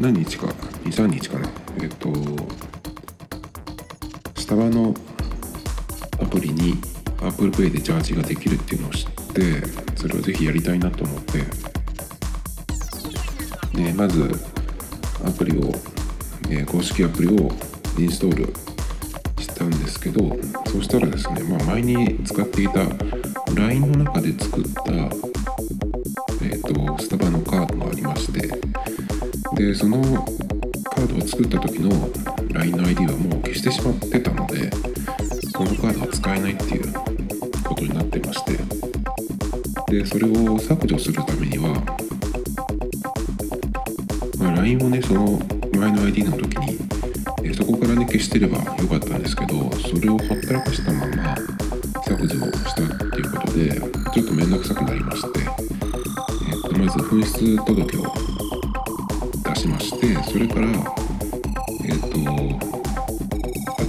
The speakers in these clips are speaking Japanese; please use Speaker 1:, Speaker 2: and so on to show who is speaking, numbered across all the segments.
Speaker 1: 何日か？23日かなえっとスタバのアプリに ApplePay でチャージができるっていうのを知ってそれをぜひやりたいなと思って。でまずアプリを、えー公式アプリをインストールしたんですけどそうしたらですね、まあ、前に使っていた LINE の中で作った、えー、とスタバのカードがありましでそのカードを作った時の LINE の ID はもう消してしまってたのでこのカードは使えないっていうことになってまして。でそれを削除するためには、まあ、LINE をねその前の ID の時にえそこからね消してればよかったんですけどそれをほったらかしたまま削除をしたっていうことでちょっと面倒くさくなりまして、えーとまず紛失届をしましてそれからえっ、と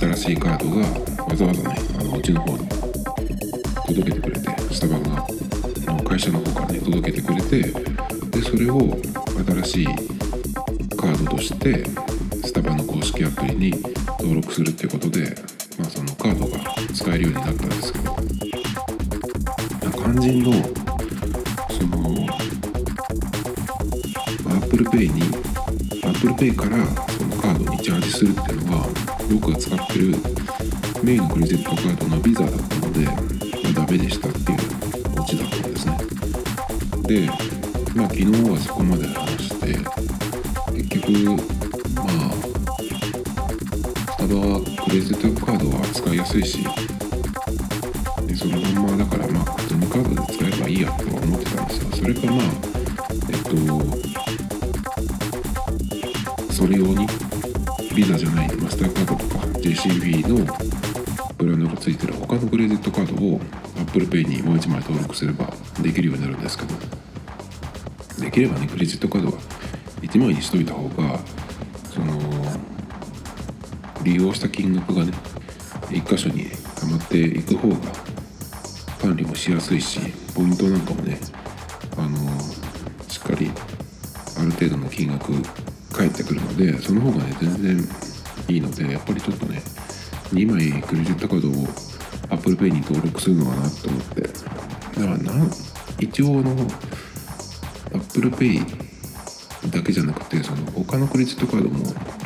Speaker 1: 新しいカードがわざわざねあのうちの方に届けてくれてスタバが会社の方からね届けてくれてでそれを新しいカードとしてスタバの公式アプリに登録するっていうことで、まあ、そのカードが使えるようになったんですけど。肝心のその ApplePay に ApplePay からそのカードにチャージするっていうのは僕が使ってるメインのクレジットカードのビザだったので、まあ、ダメでしたっていうオチだったんですね。でまあ昨日はそこまで話して結局まあスタバはクレジットカードは使いやすいしでそのまんまだからまあ普通のカードで使えばいいやとは思ってたんですよ。それかまあえっとそれ用にビザじゃないマスターカードとか JCB のブランドがついてる他のクレジットカードを ApplePay にもう1枚登録すればできるようになるんですけどできればねクレジットカードは1枚にしといた方がその利用した金額がね1箇所に溜まっていく方が管理もしやすいしポイントなんかもねあのしっかりある程度の金額でその方がね全然いいのでやっぱりちょっとね2枚クレジットカードを ApplePay に登録するのかなと思って。だからな一応あの ApplePay だけじゃなくてその他のクレジットカードも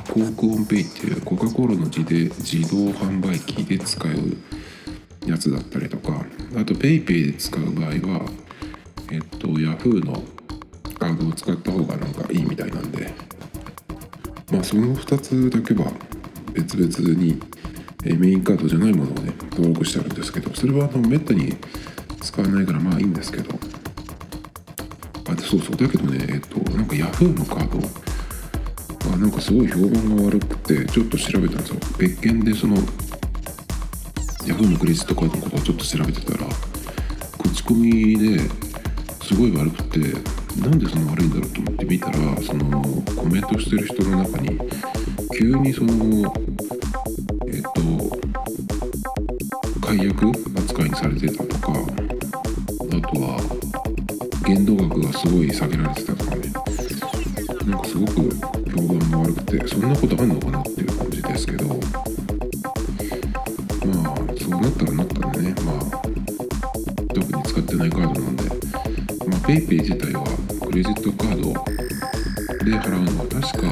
Speaker 1: コークオンペイっていうコカ・コーラの自で自動販売機で使うやつだったりとかあと PayPay で使う場合はえっと Yahoo のカードを使った方がなんかいいみたいなんで。まあその2つだけは別々にメインカードじゃないものをね登録してあるんですけどそれはあのめったに使わないからまあいいんですけど。あそうそう。だけどねえっとなんか Yahoo のカード。あなんかすごい評判が悪くてちょっと調べたんですよ。別件でその Yahoo のクレジットカードのことをちょっと調べてたら口コミですごい悪くてなんでそんな悪いんだろうと思って見たらそのコメントしてる人の中に急にそのえっと解約扱いにされてたとかあとは限度額がすごい下げられてたとかね。なんかすごく評判が悪くてそんなことあんのかなっていう感じですけどまあそうなったらなったんでねまあ特に使ってないカードなんでまあ PayPay 自体はレジットカード。で払うのは確か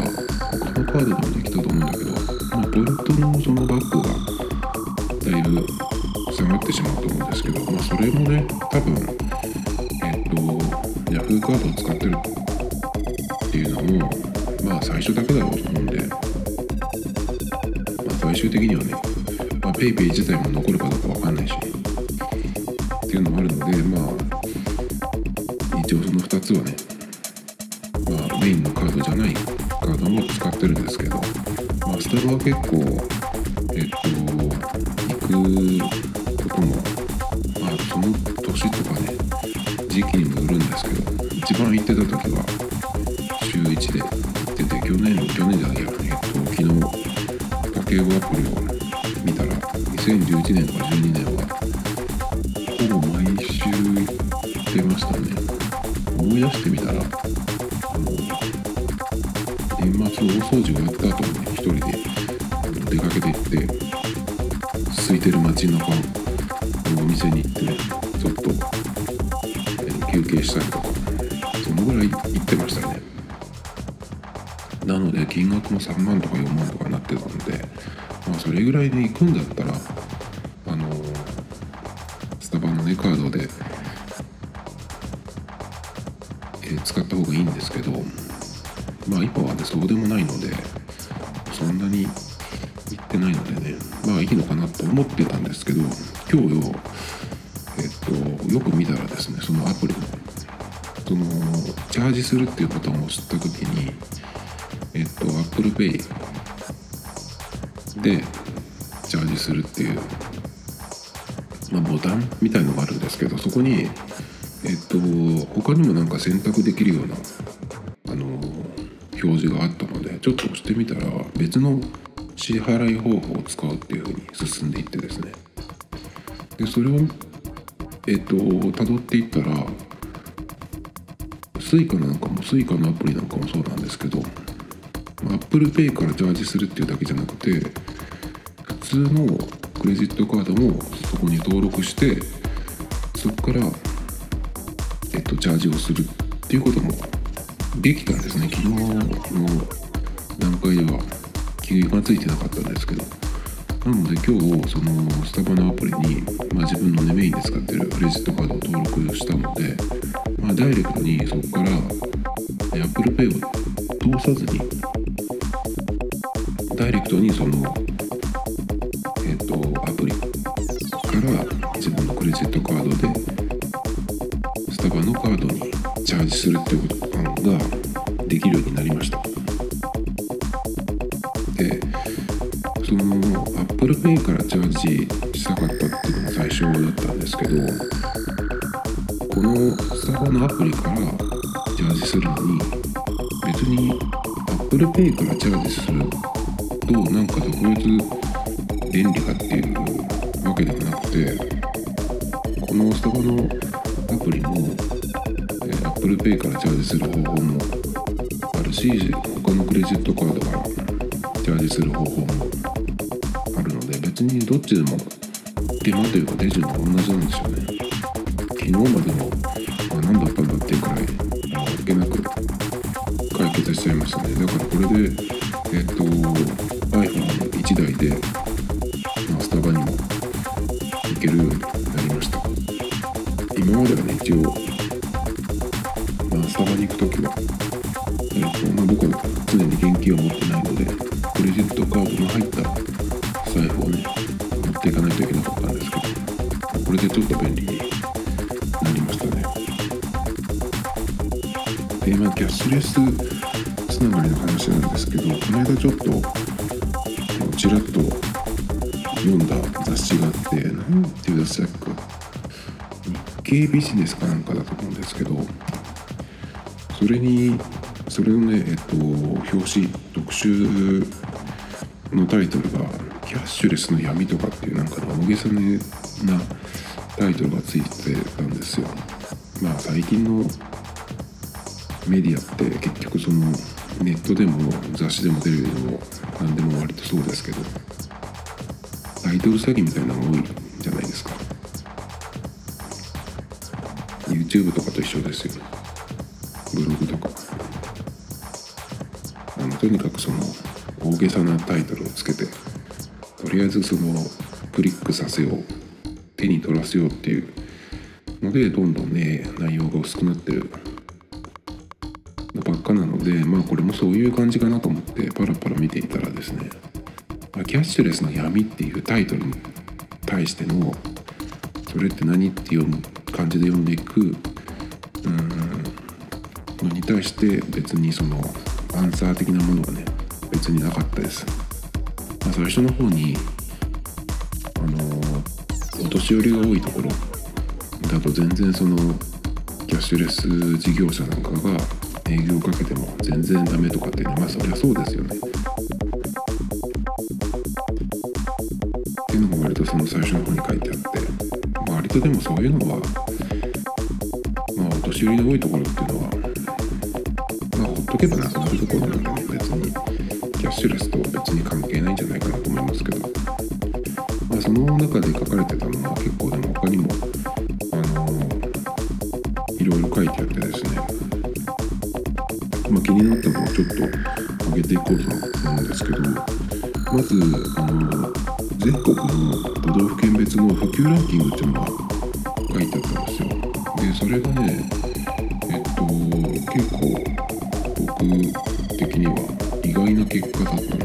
Speaker 1: 他のカードでもできたと思うんだけどまあポイントのそのバックがだいぶ下がってしまうと思うんですけどまあそれもね多分えっと Yahoo カードを使ってるっていうのもまあ最初だけだろうと思うんで、まあ、最終的にはね、PayPay 自体も残るかどうかわかんないしっていうのもあるのでまあ一応その2つはね結構えっと行くこともまあその年とかね時期にもよるんですけど一番行ってた時は週1で行ってて去年の去年じゃないやえっと昨日家計簿アプリを見たら2011年とか12年はほぼ毎週行ってましたね思い出してみたら年末大掃除終わった後にね一人で出かけて行って空いてる街中のお店に行ってちょっと休憩したりとかそのぐらい行ってましたね。なので金額も3万とか4万とかなってたんでまあそれぐらいで行くんだったらあのスタバのねカードで、えー使った方がいいんですけどまあ今はねそうでもないのでそんなにってないのでねまあいいのかなと思ってたんですけど今日よえっとよく見たらですねそのアプリのそのチャージするっていうボタンを押した時にえっと ApplePay でチャージするっていう、まあ、ボタンみたいのがあるんですけどそこにえっと他にもなんか選択できるようなあの表示があったのでちょっと押してみたら別の支払い方法を使うっていう風に進んでいってですね。でそれをえっと辿っていったらスイカなんかもスイカのアプリなんかもそうなんですけど ApplePay からチャージするっていうだけじゃなくて普通のクレジットカードもそこに登録してそこから、えっと、チャージをするっていうこともできたんですね。昨日の段階では。気がついてなかったんですけど。なので今日そのスタバのアプリに、まあ、自分の、ね、メインで使ってるクレジットカードを登録したので、まあ、ダイレクトにそこから ApplePay を通さずにダイレクトにそのえっ、とアプリから自分のクレジットカードでスタバのカードにチャージするっていうことができるようになりました。チャージしたかったっていうのが最初だったんですけどこのスタバのアプリからチャージするのに別に ApplePay からチャージするとなんか特別便利かっていうわけではなくてこのスタバのアプリも、え ApplePay からチャージする方法もあるし他のクレジットカードからチャージする方法もあるので別にどっちでも手間というか手順が同じなんですよね。昨日までもあ何だったんだっていうくらいあけなく解決しちゃいましたね。だからこれでえっと iPhone1 台で、まあ、スタバにも行けるようになりました。今まではね一応、まあ、スタバに行く時は、えっとまあ、僕は常に現金を持ってないので便利になりましたねでまあキャッシュレスつながりの話なんですけどこの間ちょっとちらっと読んだ雑誌があって何ていう雑誌だっけ？日経ビジネスかなんかだと思うんですけどそれにそれのねえっと表紙特集のタイトルが「キャッシュレスの闇」とかっていうなんかの大げさなタイトルがついてたんですよ。まあ最近のメディアって結局そのネットでも雑誌でもテレビでも何でも割とそうですけどタイトル詐欺みたいなのが多いじゃないですか。YouTube とかと一緒ですよ。ブログとか。あのとにかくその大げさなタイトルをつけてとりあえずそのクリックさせよう。手に取らせようっていうのでどんどんね内容が薄くなってるばっかなのでまあこれもそういう感じかなと思ってパラパラ見ていたらですね「キャッシュレスの闇」っていうタイトルに対してのそれって何っていう感じで読んでいくうーんのに対して別にそのアンサー的なものがね別になかったです、まあ、最初の方に年寄りが多いところ。だと全然そのキャッシュレス事業者なんかが営業かけても全然ダメとかってねまあそりゃそうですよね。っていうのが割とその最初の方に書いてあって割とでもそういうのはまあお年寄りの多いところっていうのはまあほっとけばなくなるところなんで別に。キャッシュレスと別に関係ないんじゃないかなと思いますけど、その中で書かれてたのは結構でも他にもあのいろいろ書いてあってですね、まあ、気になったのをちょっと上げていこうと思うんですけどまずあの全国の都道府県別の普及ランキングっていうのが書いてあったんですよ。でそれがねえっと結構僕的には意外な結果だったん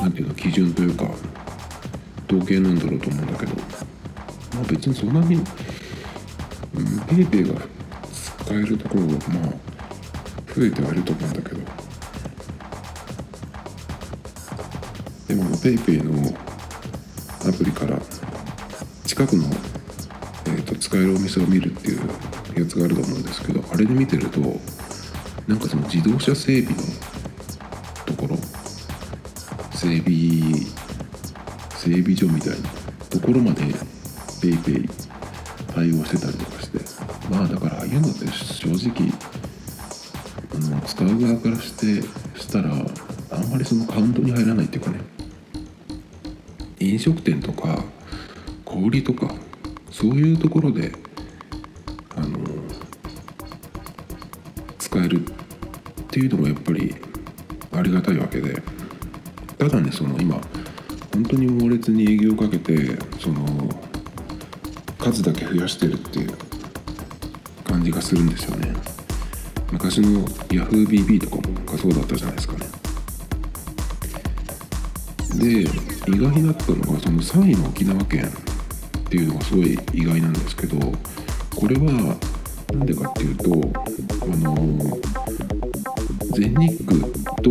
Speaker 1: なんていうの基準というか統計なんだろうと思うんだけど。まあ別にそんなに、うん、ペイペイが使えるところはまあ増えてはいると思うんだけど。でもペイペイのアプリから近くの、えー、と使えるお店を見るっていうやつがあると思うんですけどあれで見てるとなんかその自動車整備の整備所みたいなところまで PayPay 対応してたりとかしてまあだからああいうのって正直あの使う側からしてしたらあんまりそのカウントに入らないっていうかね飲食店とか小売とかそういうところであの使えるっていうのがやっぱりありがたいわけでただねその今本当に猛烈に営業をかけてその数だけ増やしてるっていう感じがするんですよね。昔の YahooBB とかもがそうだったじゃないですかね。で意外だったのがその3位の沖縄県っていうのがすごい意外なんですけどこれは何でかっていうとあの全日空と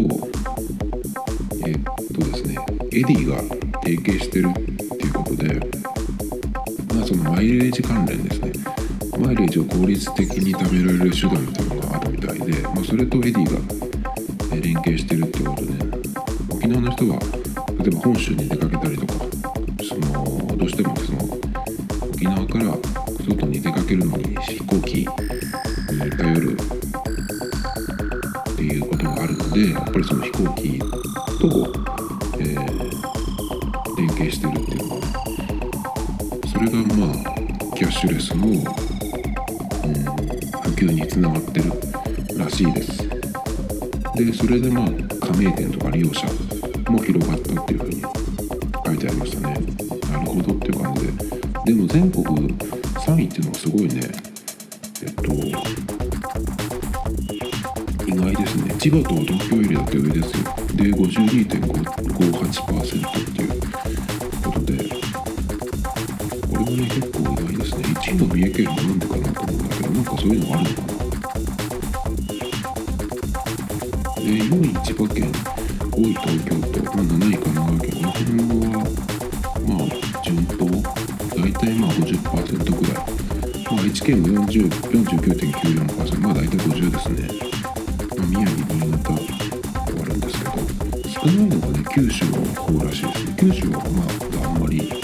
Speaker 1: えっとですねエディが提携してるっていうことでまあそのマイレージ関連ですね。マイレージを効率的に貯められる手段みたいなのがあるみたいで、まあ、それとエディが連携してるってことで沖縄の人は例えば本州に出かけたりとかそのどうしてもその普及につながってるらしいです。でそれでまあ加盟店とか利用者も広がったっていうふうに書いてありましたね。なるほどっていう感じで。でも全国3位っていうのはすごいね。えっと意外ですね。千葉と東京よりだって上ですよ。で52.58%っていうことで。これはね結構意外ですね。1位の三重県はなんでかなと思うんだけどなんかそういうのがあるのかなで4位千葉県5位東京都、まあ、7位神奈川県この辺はまあ順当大体まあ50%ぐらいまあ愛知県も40 49.94%まあ大体50ですね、まあ、宮城新潟はあるんですけど少ないのがね九州の方らしいですね九州はまああんまり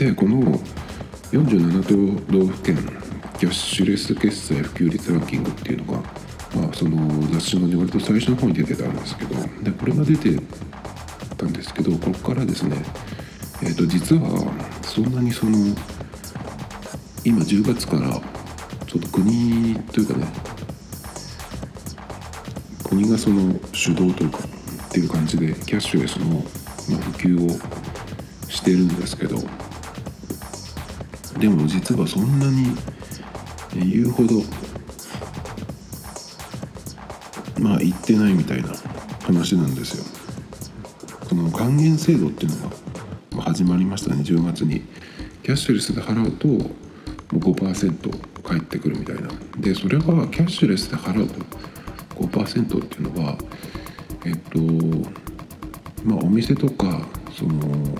Speaker 1: でこの47都道府県キャッシュレス決済普及率ランキングっていうのが、まあ、その雑誌のね割と最初の方に出てたんですけどでこれが出てたんですけどここからですねえっ、と実はそんなにその今10月からちょっと国というかね国がその主導というかっていう感じでキャッシュレスの、普及をしてるんですけどでも実はそんなに言うほどまあ言ってないみたいな話なんですよ。この還元制度っていうのが始まりましたね10月に。キャッシュレスで払うと5%返ってくるみたいな。でそれはキャッシュレスで払うと5%っていうのはえっとまあお店とかその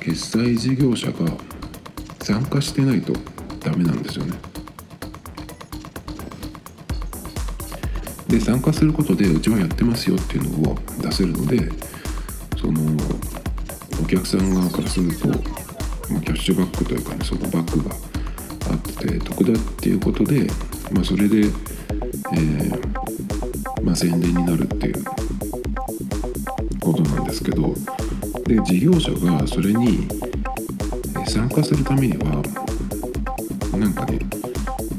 Speaker 1: 決済事業者が参加してないとダメなんですよね。で参加することでうちはやってますよっていうのを出せるのでそのお客さん側からするとキャッシュバックというかねそのバックがあって得だっていうことで、まあ、それで、えー、まあ、宣伝になるっていうことなんですけどで事業者がそれに参加するためにはなんかね、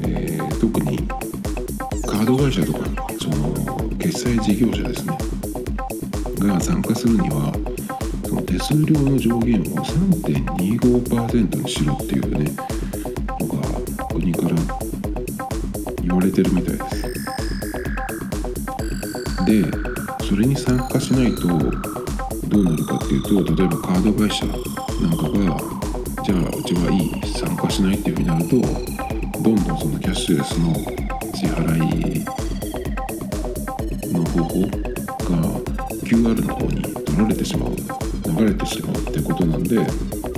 Speaker 1: えー、特にカード会社とかその決済事業者ですね。が参加するにはその手数料の上限を3.25%にしろっていうねのが国から言われてるみたいです。でそれに参加しないとどうなるかっていうと例えばカード会社なんかがじゃあうちはいい参加しないっていうふうになるとどんどんそのキャッシュレスの支払いの方法が QR の方に取られてしまう流れてしまうってことなんで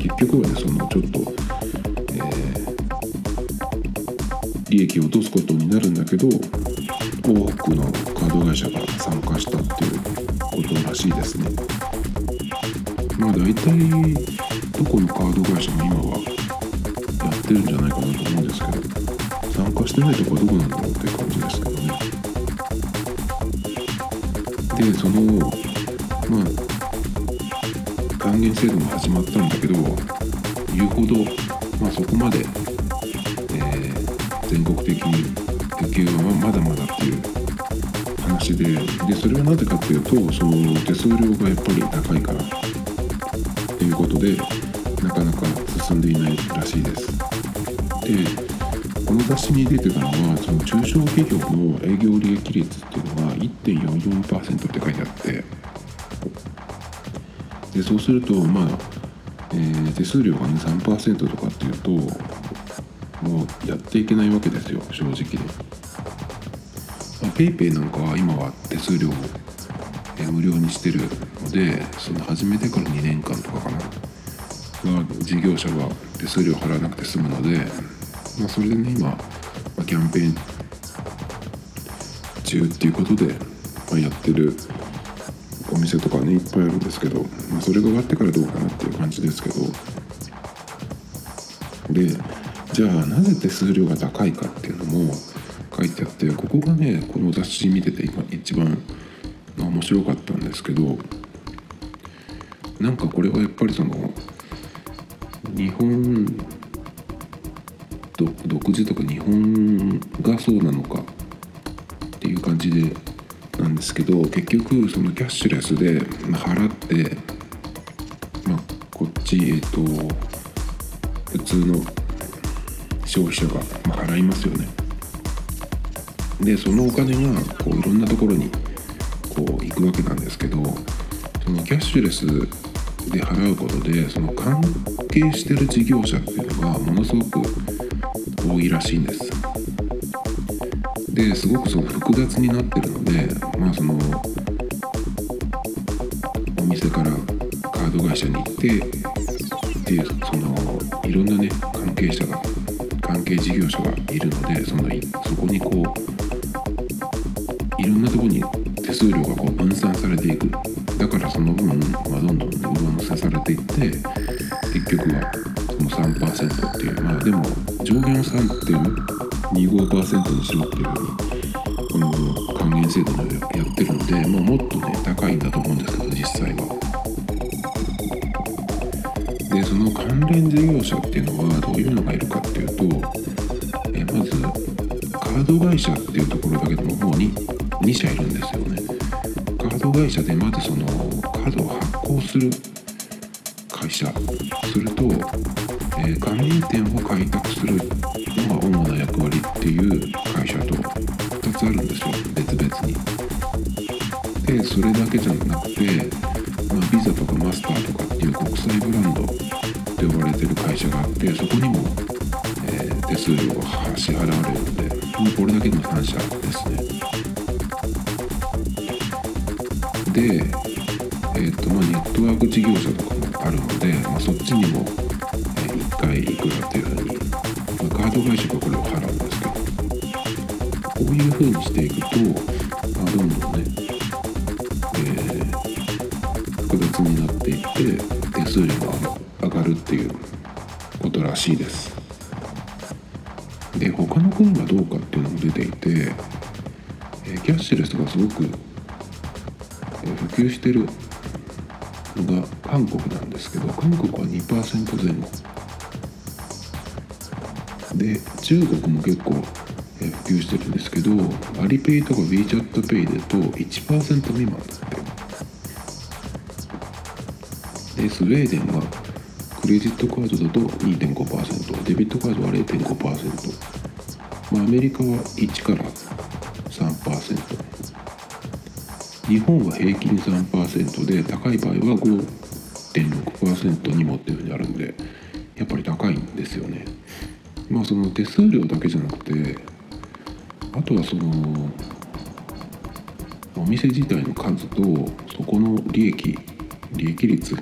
Speaker 1: 結局はねそのちょっと、えー、利益を落とすことになるんだけど多くのカード会社が参加したっていうことらしいですね。まあ大体どこのカード会社も今はやってるんじゃないかなと思うんですけど参加してないとこはどこなんだろうっていう感じですけどね。でそのまあ還元制度も始まったんだけど言うほど、まあ、そこまで、えー、全国的に普及はまだまだっていう話ででそれはなぜかっていうとその手数料がやっぱり高いからということでなかなか進んでいないらしいです。でこの雑誌に出てたのはその中小企業の営業利益率っていうのが1.44%って書いてあってでそうするとまあ、えー、手数料がね3%とかっていうともうやっていけないわけですよ正直で。ペイペイなんかは今は手数料を無料にしてるのでその始めてから2年間とかかなが事業者は手数料払わなくて済むので、まあ、それでね今、まあ、キャンペーン中っていうことで、まあ、やってるお店とかねいっぱいあるんですけど、まあ、それが終わってからどうかなっていう感じですけど。でじゃあなぜ手数料が高いかっていうのも書いてあってここがねこの雑誌見てて今一番面白かったんですけどなんかこれはやっぱりその日本独自とか日本がそうなのかっていう感じでなんですけど結局そのキャッシュレスで払って、まあ、こっちえっ、と普通の消費者が、払いますよね。でそのお金がこういろんなところにこう行くわけなんですけどそのキャッシュレスで払うことでその関係してる事業者っていうのがものすごく多いらしいんです。ですごくその複雑になってるのでまあそのお店からカード会社に行ってっていうそのいろんなね関係者が関係事業者がいるのでそのそこにこういろんなとこに手数料がこう分散されていくだからその分はどんどん上乗せされていって結局はその3%っていうまあでも上限を3.25%にしろっていうふうにこの還元制度でやってるのでもうもっとね高いんだと思うんですけど実際は。でその関連事業者っていうのはどういうのがいるかっていうと、えまずカード会社っていうところだけでももう2社いるんですよねード会社でまずそのカードを発行する会社すると、えー、加盟店を開拓するのが主な役割っていう会社と2つあるんですよ別々に。でそれだけじゃなくて、まあ、ビザとかマスターとかっていう国際ブランドって呼ばれてる会社があってそこにも、えー、手数料が支払われるのでもうこれだけの3社ですねで、えーとまあ、ネットワーク事業者とかもあるので、まあ、そっちにも、え、1回いくらっていうふうに、ま、カード会社がこれを払うんですけどこういうふうにしていくと、まあ、どんどんね、えー、複雑になっていって手数料が上がるっていうことらしいです。で他の国がどうかっていうのも出ていて、えキャッシュレスがすごく普及してるのが韓国なんですけど韓国は2%前後。で中国も結構普及してるんですけどアリペイとか WeChatPay でと1%未満だって。でスウェーデンはクレジットカードだと2.5%デビットカードは0.5%、まあ、アメリカは1から3%日本は平均3%で高い場合は5.6%にもっていうふうにあるんでやっぱり高いんですよね。まあその手数料だけじゃなくてあとはそのお店自体の数とそこの利益利益率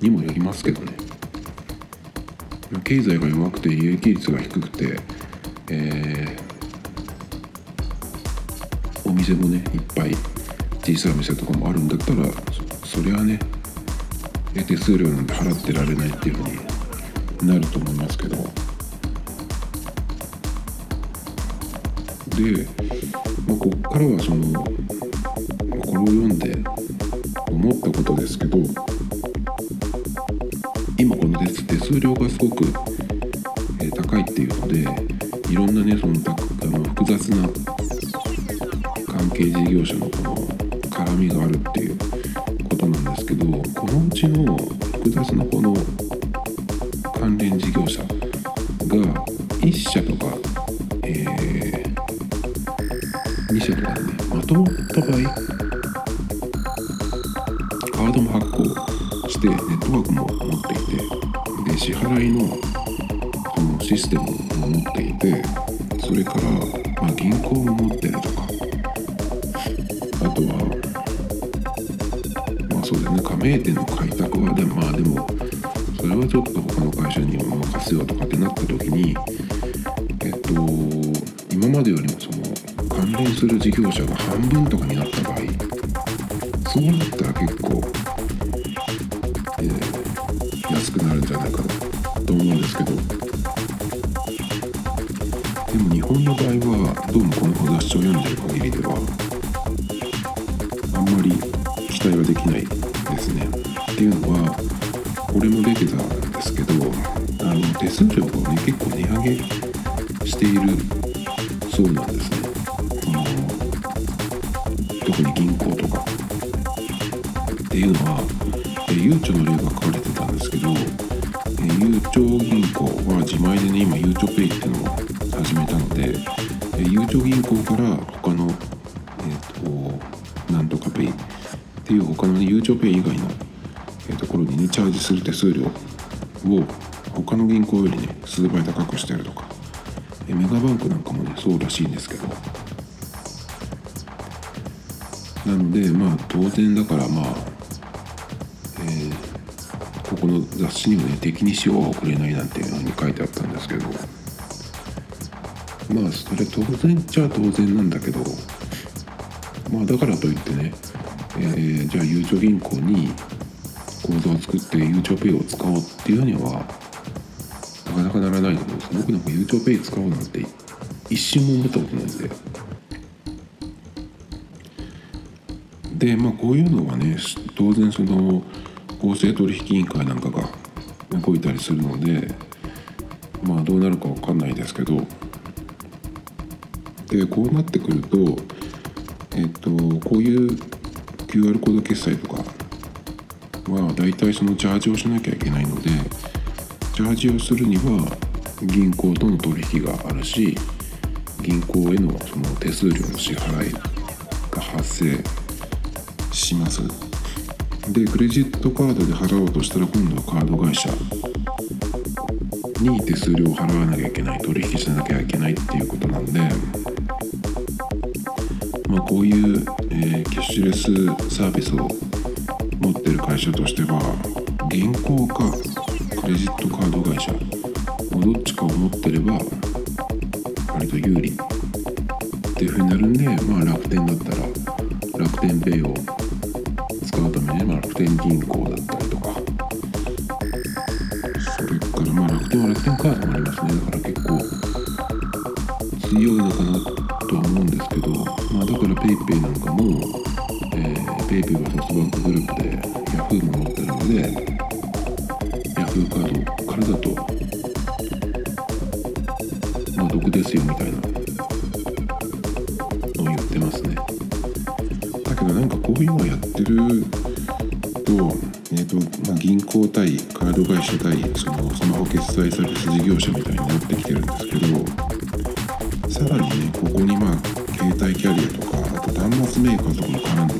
Speaker 1: にもよりますけどね経済が弱くて利益率が低くて、えーお店もねいっぱい小さいお店とかもあるんだったらそりゃね手数料なんて払ってられないっていうふうになると思いますけど。で、まあ、こっからはそのこれを読んで思ったことですけど今この手数料がすごく、え高いっていうのでいろんなねそのあの複雑な関係事業者のこの絡みがあるっていうことなんですけどこのうちの複雑なこの関連事業者業者が半分とかになった場合そうなったら結構、えー、安くなるんじゃないかなと思うんですけどでも日本の場合はどうもこの雑誌を読んでる限りではあんまり期待はできないですね。っていうのはこれも出てたんですけどあの手数料がね結構値上げそうらしいんですけど。なのでまあ当然だからまあ、えー、ここの雑誌にもね敵に塩は送れないなんていうのに書いてあったんですけど。まあそれ当然っちゃ当然なんだけど。まあだからといってねえー、じゃあゆうちょ銀行に口座を作ってゆうちょペイを使おうっていうのにはなかなかならないと思うんです僕なんかゆうちょペイ使おうなんて言って一瞬も思ったことないんで。でまあこういうのはね当然その公正取引委員会なんかが動いたりするのでまあどうなるかわかんないですけど。でこうなってくるとえっとこういう QR コード決済とかは大体そのチャージをしなきゃいけないのでチャージをするには銀行との取引があるし銀行へのその手数料の支払いが発生します。でクレジットカードで払おうとしたら今度はカード会社に手数料を払わなきゃいけない取引しなきゃいけないっていうことなんで、まあ、こういう、えー、キャッシュレスサービスを持ってる会社としては銀行かクレジットカード会社どっちかを持ってれば割と有利っていうふうになるんで、まあ、楽天だったら楽天ペイを使うために、まあ、楽天銀行だったりとか。それからまあ楽天は楽天カードもありますね。だから結構携帯キャリアとかあと端末メーカーとかも絡んで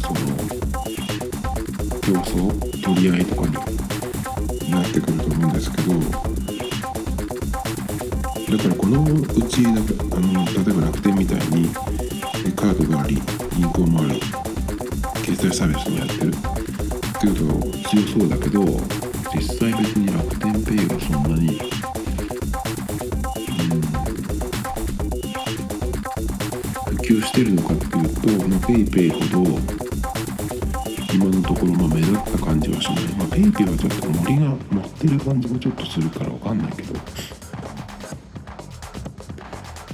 Speaker 1: その競争取り合いとかにかんないけど。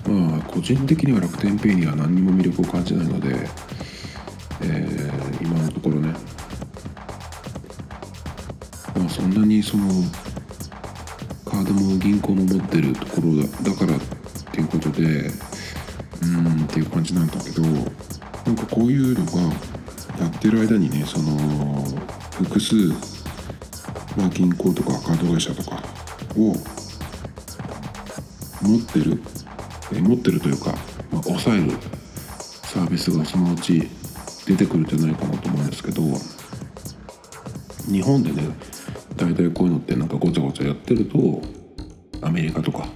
Speaker 1: まあ個人的には楽天ペイには何にも魅力を感じないので、えー、今のところね。まあそんなにそのカードも銀行も持ってるところだだからっていうことでうんっていう感じなんだけどなんかこういうのがやってる間にねその複数、まあ、銀行とかカード会社とかを持ってる。え持ってるというか、まあ、抑えるサービスがそのうち出てくるんじゃないかなと思うんですけど日本でね大体こういうのってなんかごちゃごちゃやってるとアメリカとか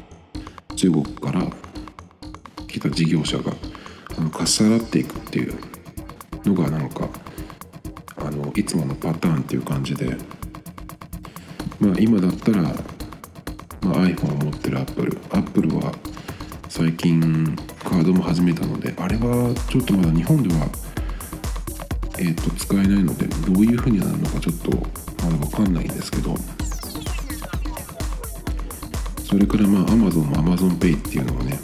Speaker 1: 中国から来た事業者があのかっさらっていくっていうのがなんかあのいつものパターンっていう感じで。まあ今だったら、まあ、iPhone を持ってるアップル。アップルは最近カードも始めたのであれはちょっとまだ日本では、えーと、使えないのでどういう風になるのかちょっとまだ分かんないんですけど。それからまあ Amazon も AmazonPay っていうのはね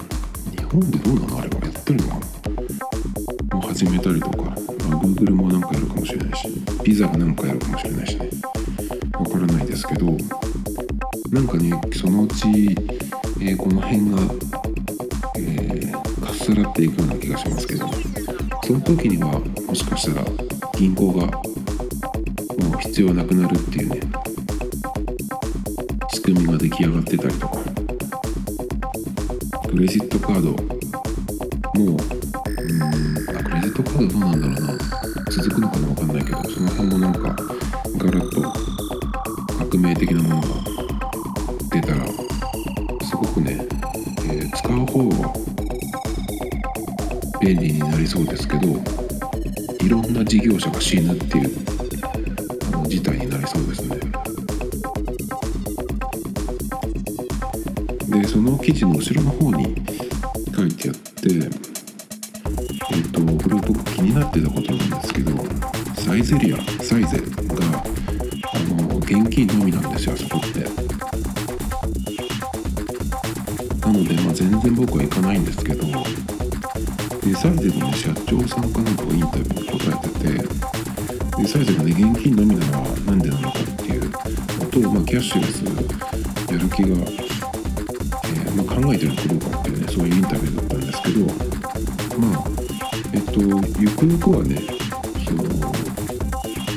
Speaker 1: 日本でどうなの？あれはやってるの？かなもう始めたりとか、まあ、Google もなんかやるかもしれないしピザがなんかやるかもしれないしね。分からないですけど。なんかねそのうち、えー、この辺がえー、かっさらっていくような気がしますけどその時にはもしかしたら銀行がもう必要なくなるっていうね仕組みが出来上がってたりとかクレジットカードもううんあクレジットカードどうなんだろうな。続くのかな分かんないけどその辺もなんかガラッと革命的なものが事業者が死ぬっていう事態になりそうですね。でその記事の後ろの方に書いてあってえっ、とこれ僕気になってたことなんですけどサイゼリアサイゼがあの現金のみなんですよあそこって。なので、まあ、全然僕は行かないんですけどデザイゼの社長さんかなんかがインタビューに答えててでサイズがね現金のみなのは何でなのかっていうのと、まあ、キャッシュレスやる気が、えーまあ、考えてるかどうかっていうねそういうインタビューだったんですけどまあえっとゆくゆくはねその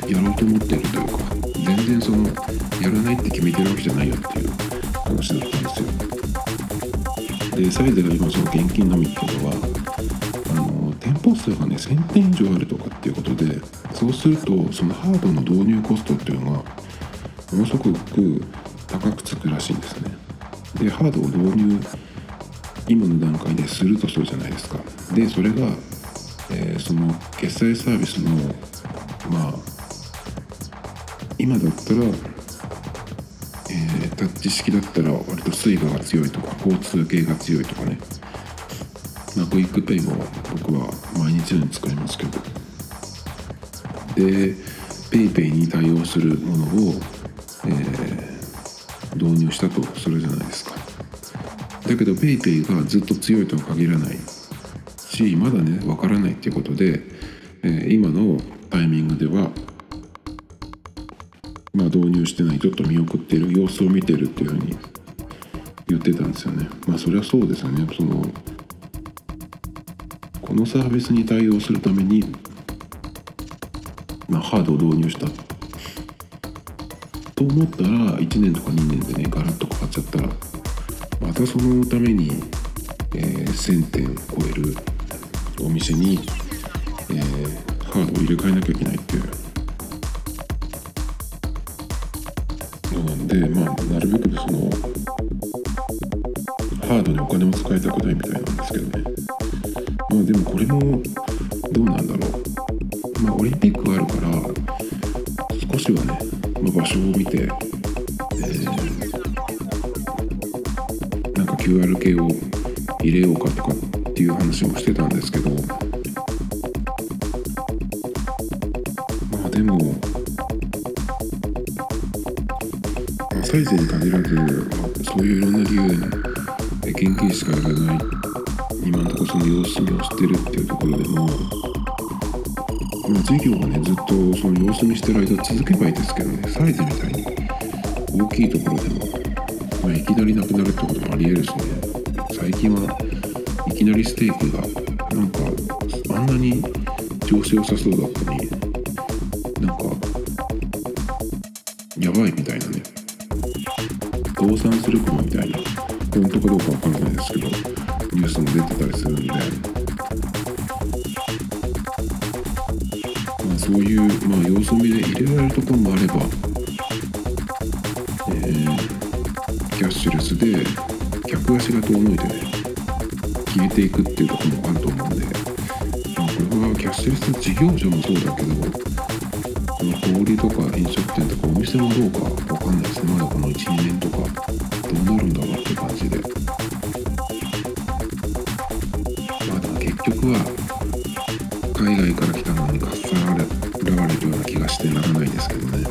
Speaker 1: やろうと思ってるというか全然そのやらないって決めてるわけじゃないよっていう話だったんですよ。でサイズが今その現金のみっていう数がね1000店以上あるとかっていうことでそうするとそのハードの導入コストっていうのがものすごく高くつくらしいんですね。でハードを導入今の段階でするとするじゃないですか。でそれが、えーその決済サービスのまあ今だったら、えータッチ式だったら割とスイカが強いとか交通系が強いとかね。クイックペイも僕は毎日のように使いますけど。で PayPay に対応するものを、えー導入したとするじゃないですか。だけど PayPay がずっと強いとは限らない。しまだねわからないっていうことで、えー今のタイミングではまあ導入してないちょっと見送ってる様子を見てるっていうふうに言ってたんですよね。まあそりゃそうですよね。そのこのサービスに対応するために、まあ、ハードを導入した。と思ったら1年とか2年でねガラッと変わっちゃったらまたそのために、えー1000点超えるお店に、えーハードを入れ替えなきゃいけないっていう。のなんでまあなるべくそのハードにお金も使いたくないみたいなんですけどね。まあでもこれもどうなんだろう。まあオリンピックがあるから少しはね、まあ、場所を見て、えーなんか QR 系を入れようかとかっていう話もしてたんですけどまあでも、まあ、サイズに限らず、まあそういういろんな理由で現金しかやらない今のところその様子見をしてるっていうところでも、ま、事業がねずっとその様子見してる間続けばいいですけどねサイズみたいに大きいところでも、まあ、いきなりなくなるってこともありえるしね最近はいきなりステーキがなんかあんなに調子良さそうだったのに客足が遠のいてね消えていくっていうところもあると思うんで、まあ、これはキャッシュレス事業者もそうだけどこの小売とか飲食店とかお店もどうかわかんないですね。まだこの12年とかどうなるんだろうって感じで。まあでも結局は海外から来たのにかっさらわれるような気がしてならないですけどね。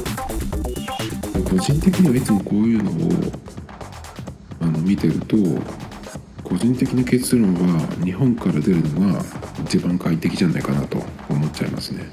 Speaker 1: 個人的にはいつもこういうのを見てると個人的な結論は日本から出るのが一番快適じゃないかなと思っちゃいますね。